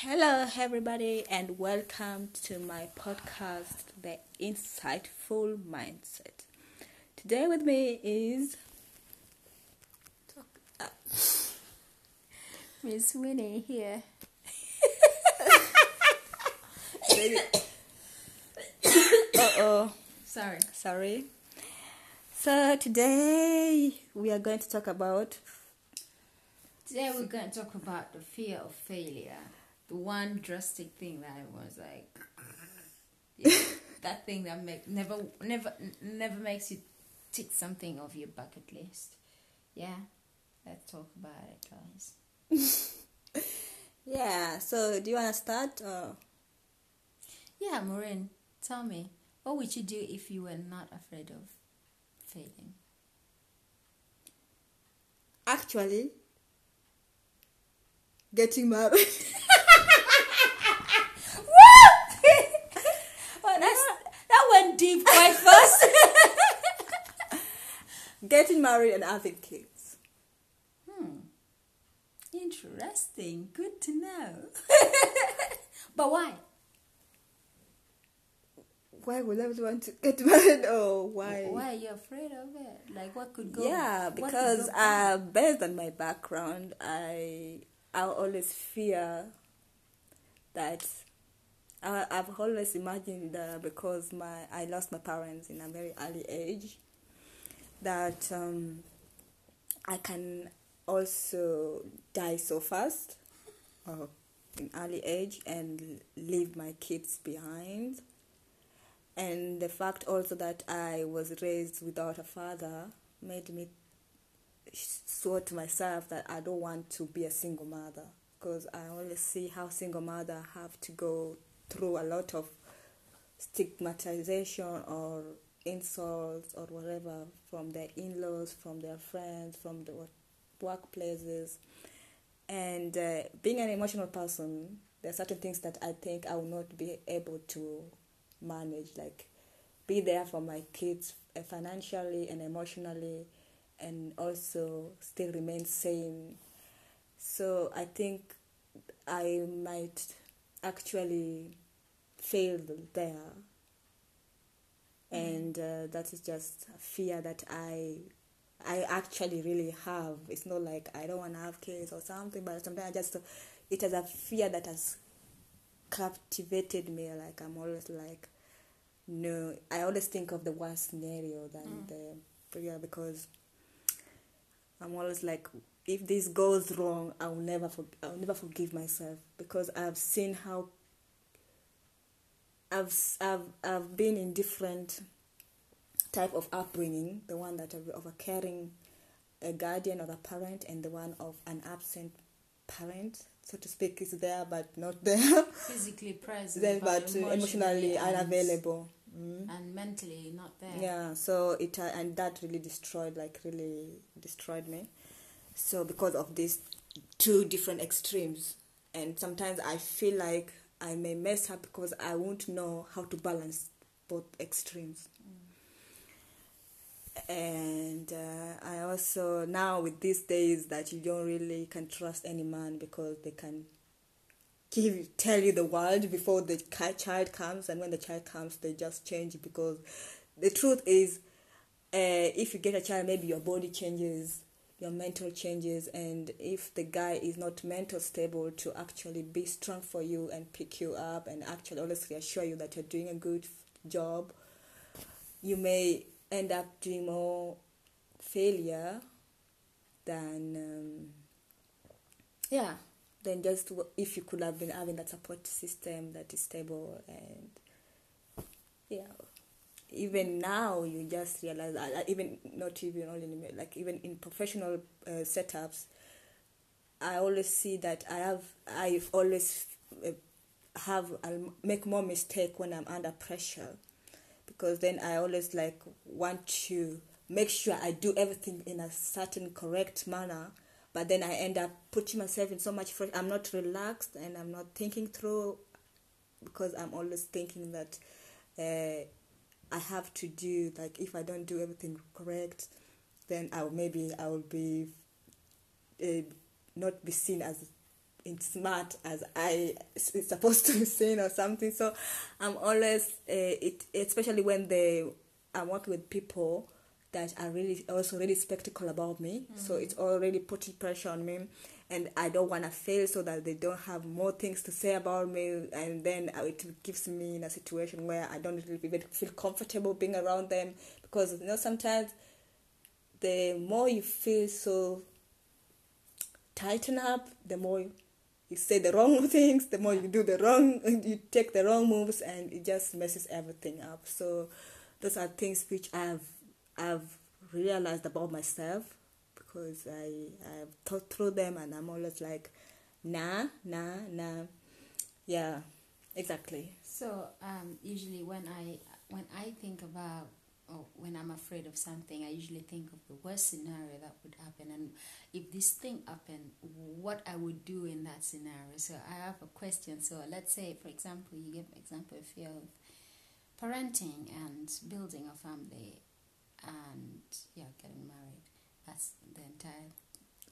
Hello, everybody, and welcome to my podcast, The Insightful Mindset. Today, with me is Miss Winnie here. uh oh, Sorry. sorry. So, today we are going to talk about Today we're going to talk about the fear of failure. The one drastic thing that I was like, yeah, that thing that make never, never, never makes you tick something off your bucket list. Yeah, let's talk about it, guys. yeah. So, do you want to start? Or? Yeah, Maureen, tell me, what would you do if you were not afraid of failing? Actually, getting married. Oh, that's, that went deep quite fast. Getting married and having kids. Hmm. Interesting. Good to know. but why? Why would I want to get married? Oh, why? Why are you afraid of it? Like, what could go? Yeah, because go uh, based on my background, I I always fear that I, I've always imagined that because my I lost my parents in a very early age, that um, I can also die so fast, or in early age, and leave my kids behind. And the fact also that I was raised without a father made me swore to myself that I don't want to be a single mother because I always see how single mother have to go through a lot of stigmatization or insults or whatever from their in-laws, from their friends, from the workplaces. And uh, being an emotional person, there are certain things that I think I will not be able to manage, like be there for my kids uh, financially and emotionally, and also still remain sane. So I think I might actually fail there, and uh, that is just a fear that I. I actually really have. It's not like I don't want to have kids or something, but sometimes I just it is a fear that has captivated me. Like I'm always like, no. I always think of the worst scenario than the yeah because I'm always like, if this goes wrong, I will never for, I'll never forgive myself because I've seen how I've I've I've been in different type of upbringing. The one that of of a caring, a guardian or a parent, and the one of an absent parent, so to speak, is there but not there. physically present, then but uh, emotionally and- unavailable. Mm. and mentally not there. Yeah, so it uh, and that really destroyed, like really destroyed me. So because of these two different extremes, and sometimes I feel like I may mess up because I won't know how to balance both extremes. And uh, I also now with these days that you don't really can trust any man because they can give tell you the world before the child comes and when the child comes they just change because the truth is uh, if you get a child maybe your body changes your mental changes and if the guy is not mental stable to actually be strong for you and pick you up and actually always reassure you that you're doing a good job. You may end up doing more failure than um, yeah than just if you could have been having that support system that is stable and yeah even now you just realize that that even not even only in like even in professional uh, setups i always see that i have i've always uh, have I'll make more mistake when i'm under pressure. Because then i always like want to make sure i do everything in a certain correct manner. But then i end up putting myself in so much i'm not relaxed and i'm not thinking through because i'm always thinking that uh, I have to do like if I don't do everything correct, then I'll maybe I will be uh, not be seen as in smart as I is supposed to be seen or something. So I'm always uh, it, especially when they I work with people that are really also really spectacle about me. Mm. So it's already putting pressure on me, and I don't want to fail so that they don't have more things to say about me, and then it gives me in a situation where I don't really feel comfortable being around them because you know sometimes the more you feel so tighten up, the more you say the wrong things, the more you do the wrong, you take the wrong moves, and it just messes everything up. So those are things which I've I've realized about myself because I I've thought through them, and I'm always like, nah, nah, nah, yeah, exactly. So um, usually when I when I think about or when I'm afraid of something, I usually think of the worst scenario that would happen, and if this thing happened, what I would do in that scenario. So I have a question. So let's say, for example, you give example of of parenting and building a family, and yeah, getting married. That's entire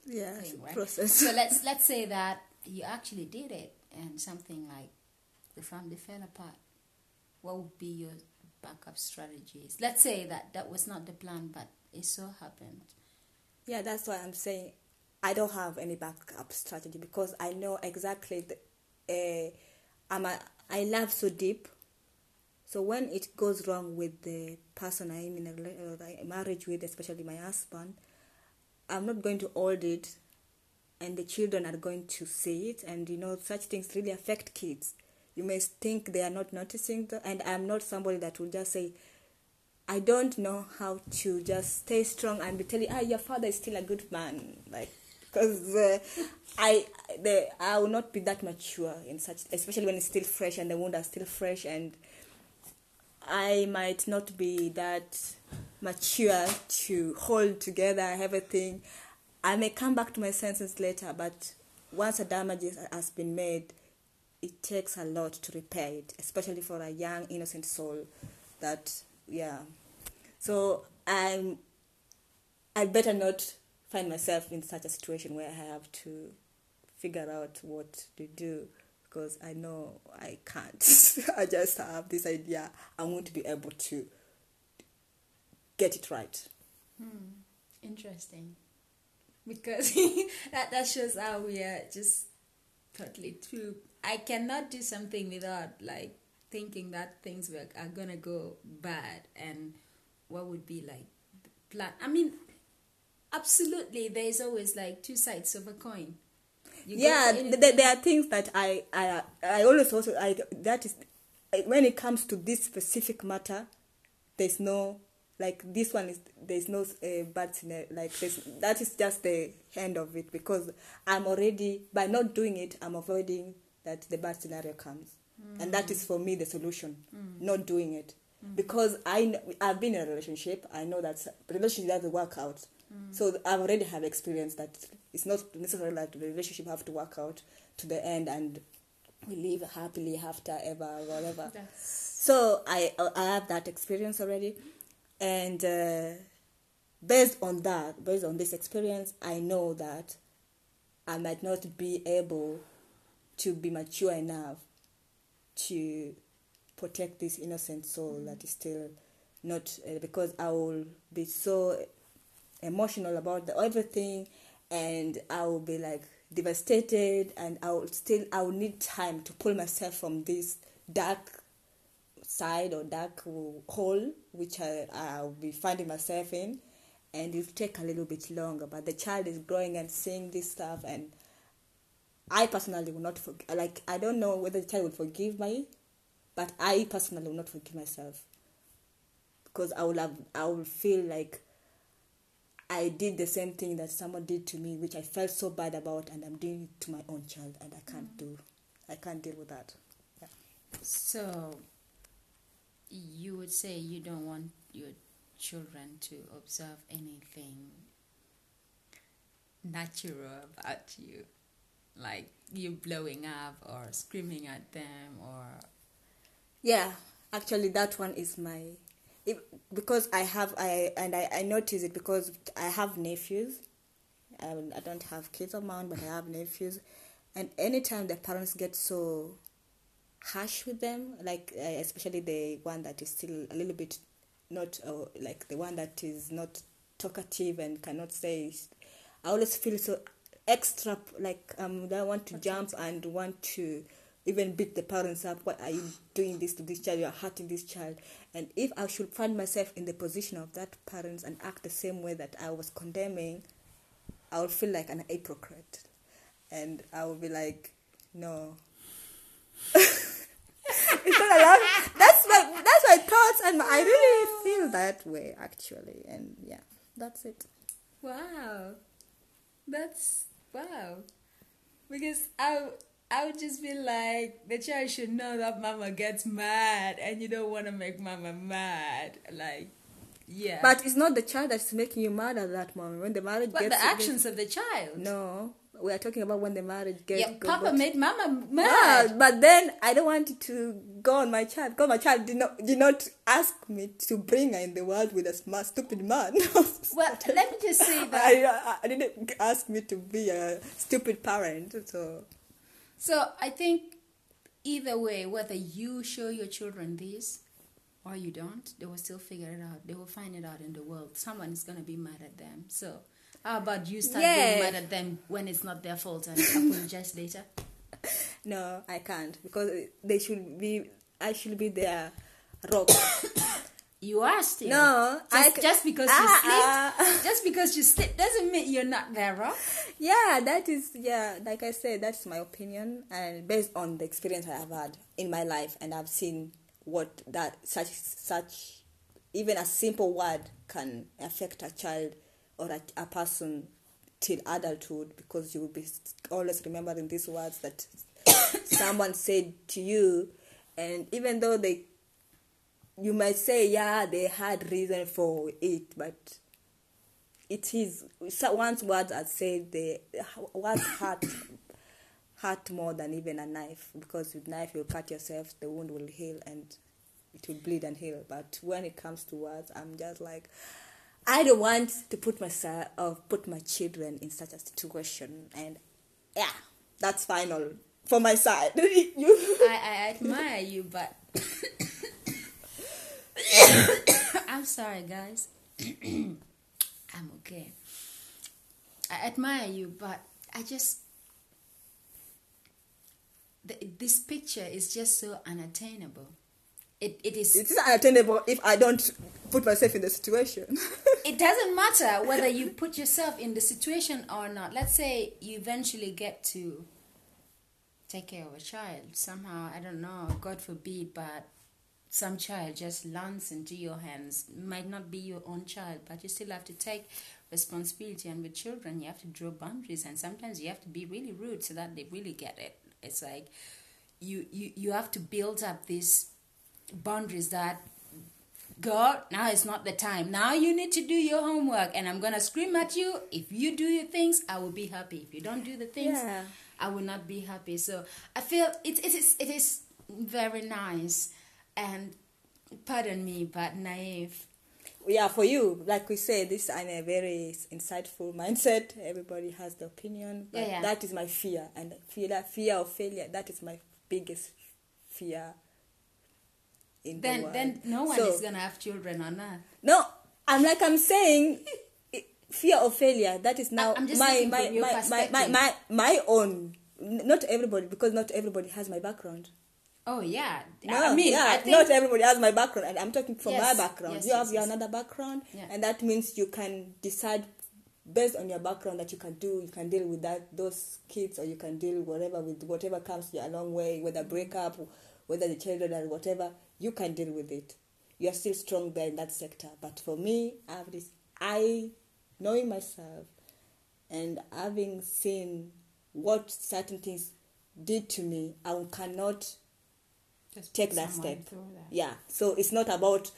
yeah thing, right? process. So let's let's say that you actually did it, and something like the family fell apart. What would be your backup strategies. Let's say that that was not the plan, but it so happened. Yeah, that's why I'm saying I don't have any backup strategy because I know exactly the, uh, I'm a, I love so deep. So when it goes wrong with the person I'm in a, a marriage with, especially my husband, I'm not going to hold it, and the children are going to see it, and you know such things really affect kids. You may think they are not noticing the, and i'm not somebody that will just say i don't know how to just stay strong and be telling ah your father is still a good man like because uh, i the i will not be that mature in such especially when it's still fresh and the wound are still fresh and i might not be that mature to hold together everything i may come back to my senses later but once a damage has been made it takes a lot to repair it, especially for a young innocent soul. That yeah, so I'm. I better not find myself in such a situation where I have to figure out what to do because I know I can't. I just have this idea I won't be able to get it right. Hmm. Interesting. Because that, that shows how we are just totally two I cannot do something without like thinking that things were, are gonna go bad and what would be like plan. I mean, absolutely, there's always like two sides of a coin. You yeah, th- there are things that I I I always also I that is when it comes to this specific matter, there's no like this one is there's no uh, bad scenario like this that is just the end of it because I'm already by not doing it I'm avoiding that the bad scenario comes. Mm. And that is for me the solution, mm. not doing it. Mm. Because I, I've been in a relationship, I know that relationship doesn't work out. So I already have experience that it's not necessarily like the relationship have to work out to the end and we live happily after ever or whatever. That's... So I I have that experience already, and uh, based on that, based on this experience, I know that I might not be able to be mature enough to protect this innocent soul that is still not uh, because I will be so emotional about the, everything and I will be like devastated and I will still I will need time to pull myself from this dark side or dark hole which I I'll be finding myself in and it will take a little bit longer but the child is growing and seeing this stuff and I personally will not forgive. Like I don't know whether the child will forgive me, but I personally will not forgive myself because I will have I will feel like I did the same thing that someone did to me, which I felt so bad about, and I'm doing it to my own child, and I can't mm. do, I can't deal with that. Yeah. So, you would say you don't want your children to observe anything natural about you? Like you blowing up or screaming at them or yeah actually that one is my it, because i have i and i i notice it because i have nephews. I, I don't have kids of mine but i have nephews. And anytime the parents get so harsh with them, like uh, especially the one that is still a little bit not uh, like the one that is not talkative and cannot say, I always feel so extra like um I want to jump and want to even beat the parents up. What are you doing this to this child? You are hurting this child. And if I should find myself in the position of that parents and act the same way that I was condemning, I would feel like an hypocrite, and I would be like, no. it's not allowed. That's my that's my thoughts, and I really feel that way actually, and yeah, that's it. Wow, that's wow. Because I I would just be like, the child should know that mama gets mad, and you don't want to make mama mad. Like, yeah. But it's not the child that's making you mad at that moment. When the marriage But gets the actions of the child. No, we are talking about when the marriage gets. Yeah, Papa but- made Mama Yeah, mad. but then I don't want to go on my child because my child did not did not ask me to bring her in the world with a smart stupid man. Well, let me just say that. I, I, I didn't ask me to be a stupid parent. So So I think either way, whether you show your children this or you don't, they will still figure it out. They will find it out in the world. Someone is gonna be mad at them. So how about you start Yeah. being mad at them when it's not their fault and apologize later? no, I can't because they should be. I should be their rock. You are still. No, just, c- just because Ah, you ah. sleep, just because you sleep doesn't mean you're not there, right? yeah, that is yeah. Like I said, that's my opinion, and based on the experience I have had in my life, and I've seen what that such such even a simple word can affect a child or a, a person till adulthood because you will be always remembering these words that someone said to you. And even though they you might say yeah they had reason for it but it is once words are said the words hurt hurt more than even a knife because with knife you'll cut yourself the wound will heal and it will bleed and heal. But when it comes to words i'm just like i don't want to put myself or put my children in such a situation and yeah that's final for my side you I, I admire you, but I'm sorry, guys. I'm okay. I admire you, but I just the, this picture is just so unattainable. It it is. it's unattainable if i don't put myself in the situation it doesn't matter whether you put yourself in the situation or not. Let's say you eventually get to take care of a child. Somehow, I don't know, God forbid, but some child just lands into your hands. Might not be your own child, but you still have to take responsibility. And with children, you have to draw boundaries, and sometimes you have to be really rude so that they really get it. It's like you you, you have to build up these boundaries that God, now is not the time. Now you need to do your homework, and I'm gonna scream at you. If you do your things, I will be happy. If you don't do the things, Yeah. I will not be happy. So I feel it, it is it is very nice, and pardon me, but naive. yeah for you like we say this is a very insightful mindset everybody has the opinion but Yeah, yeah. that is my fear and fear fear of failure that is my biggest fear in the Then world. then no one So- is gonna have children on earth. no i'm like i'm saying fear of failure that is now my my, my, my, my, my my own not everybody because not everybody has my background Oh yeah, no, I mean, yeah, I not everybody has my background, and I'm talking from Yes, my background. yes, you have yes, your another background, Yeah. and that means you can decide based on your background that you can do. You can deal with that those kids, or you can deal whatever with whatever comes your long way, whether breakup, whether the children or whatever. You can deal with it. You are still strong there in that sector. But for me, I have this. I knowing myself and having seen what certain things did to me, I cannot Just take that step that. yeah so it's not about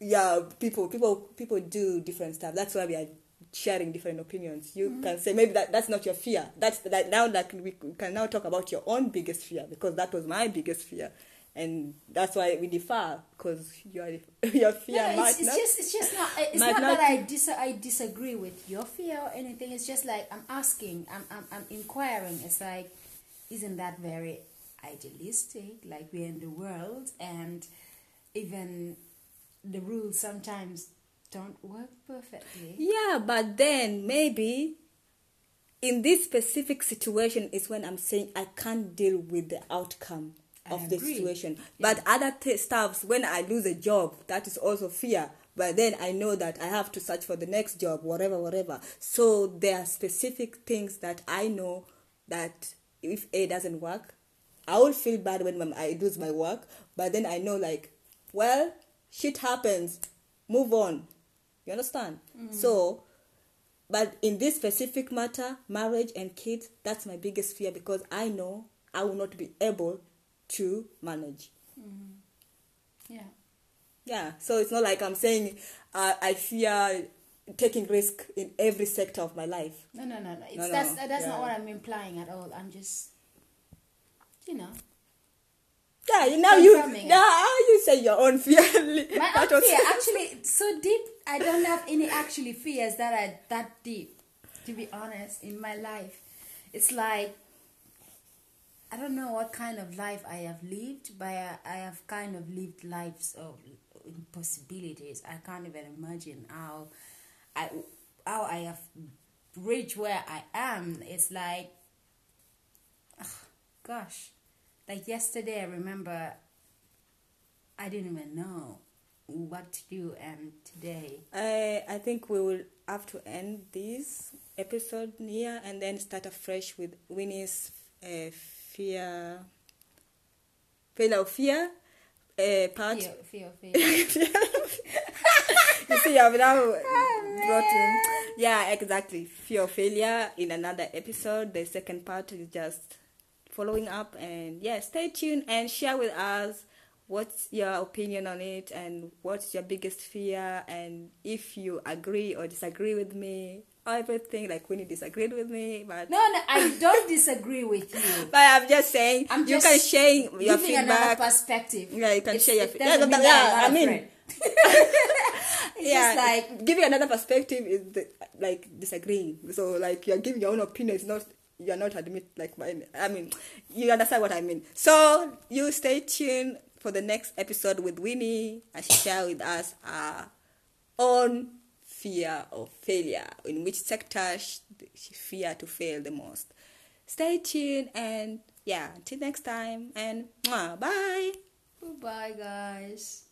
yeah people people people do different stuff that's why we are sharing different opinions you Mm-hmm. can say maybe that that's not your fear that's that now that we can now talk about your own biggest fear because that was my biggest fear and that's why we differ because your your fear No, might it's, it's just it's just not it's not, not that I dis- I disagree with your fear or anything. It's just like I'm asking, I'm I'm, I'm inquiring. It's like isn't that very idealistic? Like we're in the world, and even the rules sometimes don't work perfectly. Yeah, but then maybe in this specific situation is when I'm saying I can't deal with the outcome I of the situation. But other th- stuffs, when I lose a job, that is also fear. But then I know that I have to search for the next job, whatever, whatever. So there are specific things that I know that if A doesn't work, I will feel bad when I lose my work. But then I know, like, well, shit happens. Move on. You understand? Mm-hmm. So, but in this specific matter, marriage and kids, that's my biggest fear because I know I will not be able to manage. Yeah. Yeah, so it's not like I'm saying uh, I fear taking risk in every sector of my life. No, no, no, no. It's, No, no, that's that's yeah. not what I'm implying at all. I'm just, you know, Yeah, you now you now you say your own fear. my own was- fear actually so deep. I don't have any actually fears that are that deep. To be honest, in my life, it's like I don't know what kind of life I have lived, but I, I have kind of lived lives of impossibilities. I can't even imagine how I how I have reached where I am. It's like, ugh, gosh, like yesterday. I remember I didn't even know what to do, and today, I I think we will have to end this episode here and then start afresh with Winnie's uh, fear, failure of fear uh, part. fear, fear, fear. you see, I've now brought in. Yeah, exactly. Fear of failure in another episode. The second part is just following up. And yeah, stay tuned and share with us what's your opinion on it and what's your biggest fear. And if you agree or disagree with me, everything like when you disagreed with me. But, no, no, I don't disagree with you. but I'm just saying, I'm you can share your Giving another feedback. perspective. Yeah, you can It's- share your it yeah, mean yeah, I mean- It's yeah, just like giving another perspective is the, like disagreeing. So like you're giving your own opinion. It's not you're not admit like my. I mean, you understand what I mean. So you stay tuned for the next episode with Winnie as she share with us our own fear of failure. In which sector she, fear to fail the most. Stay tuned and yeah, until next time and mwah, bye. goodbye, guys.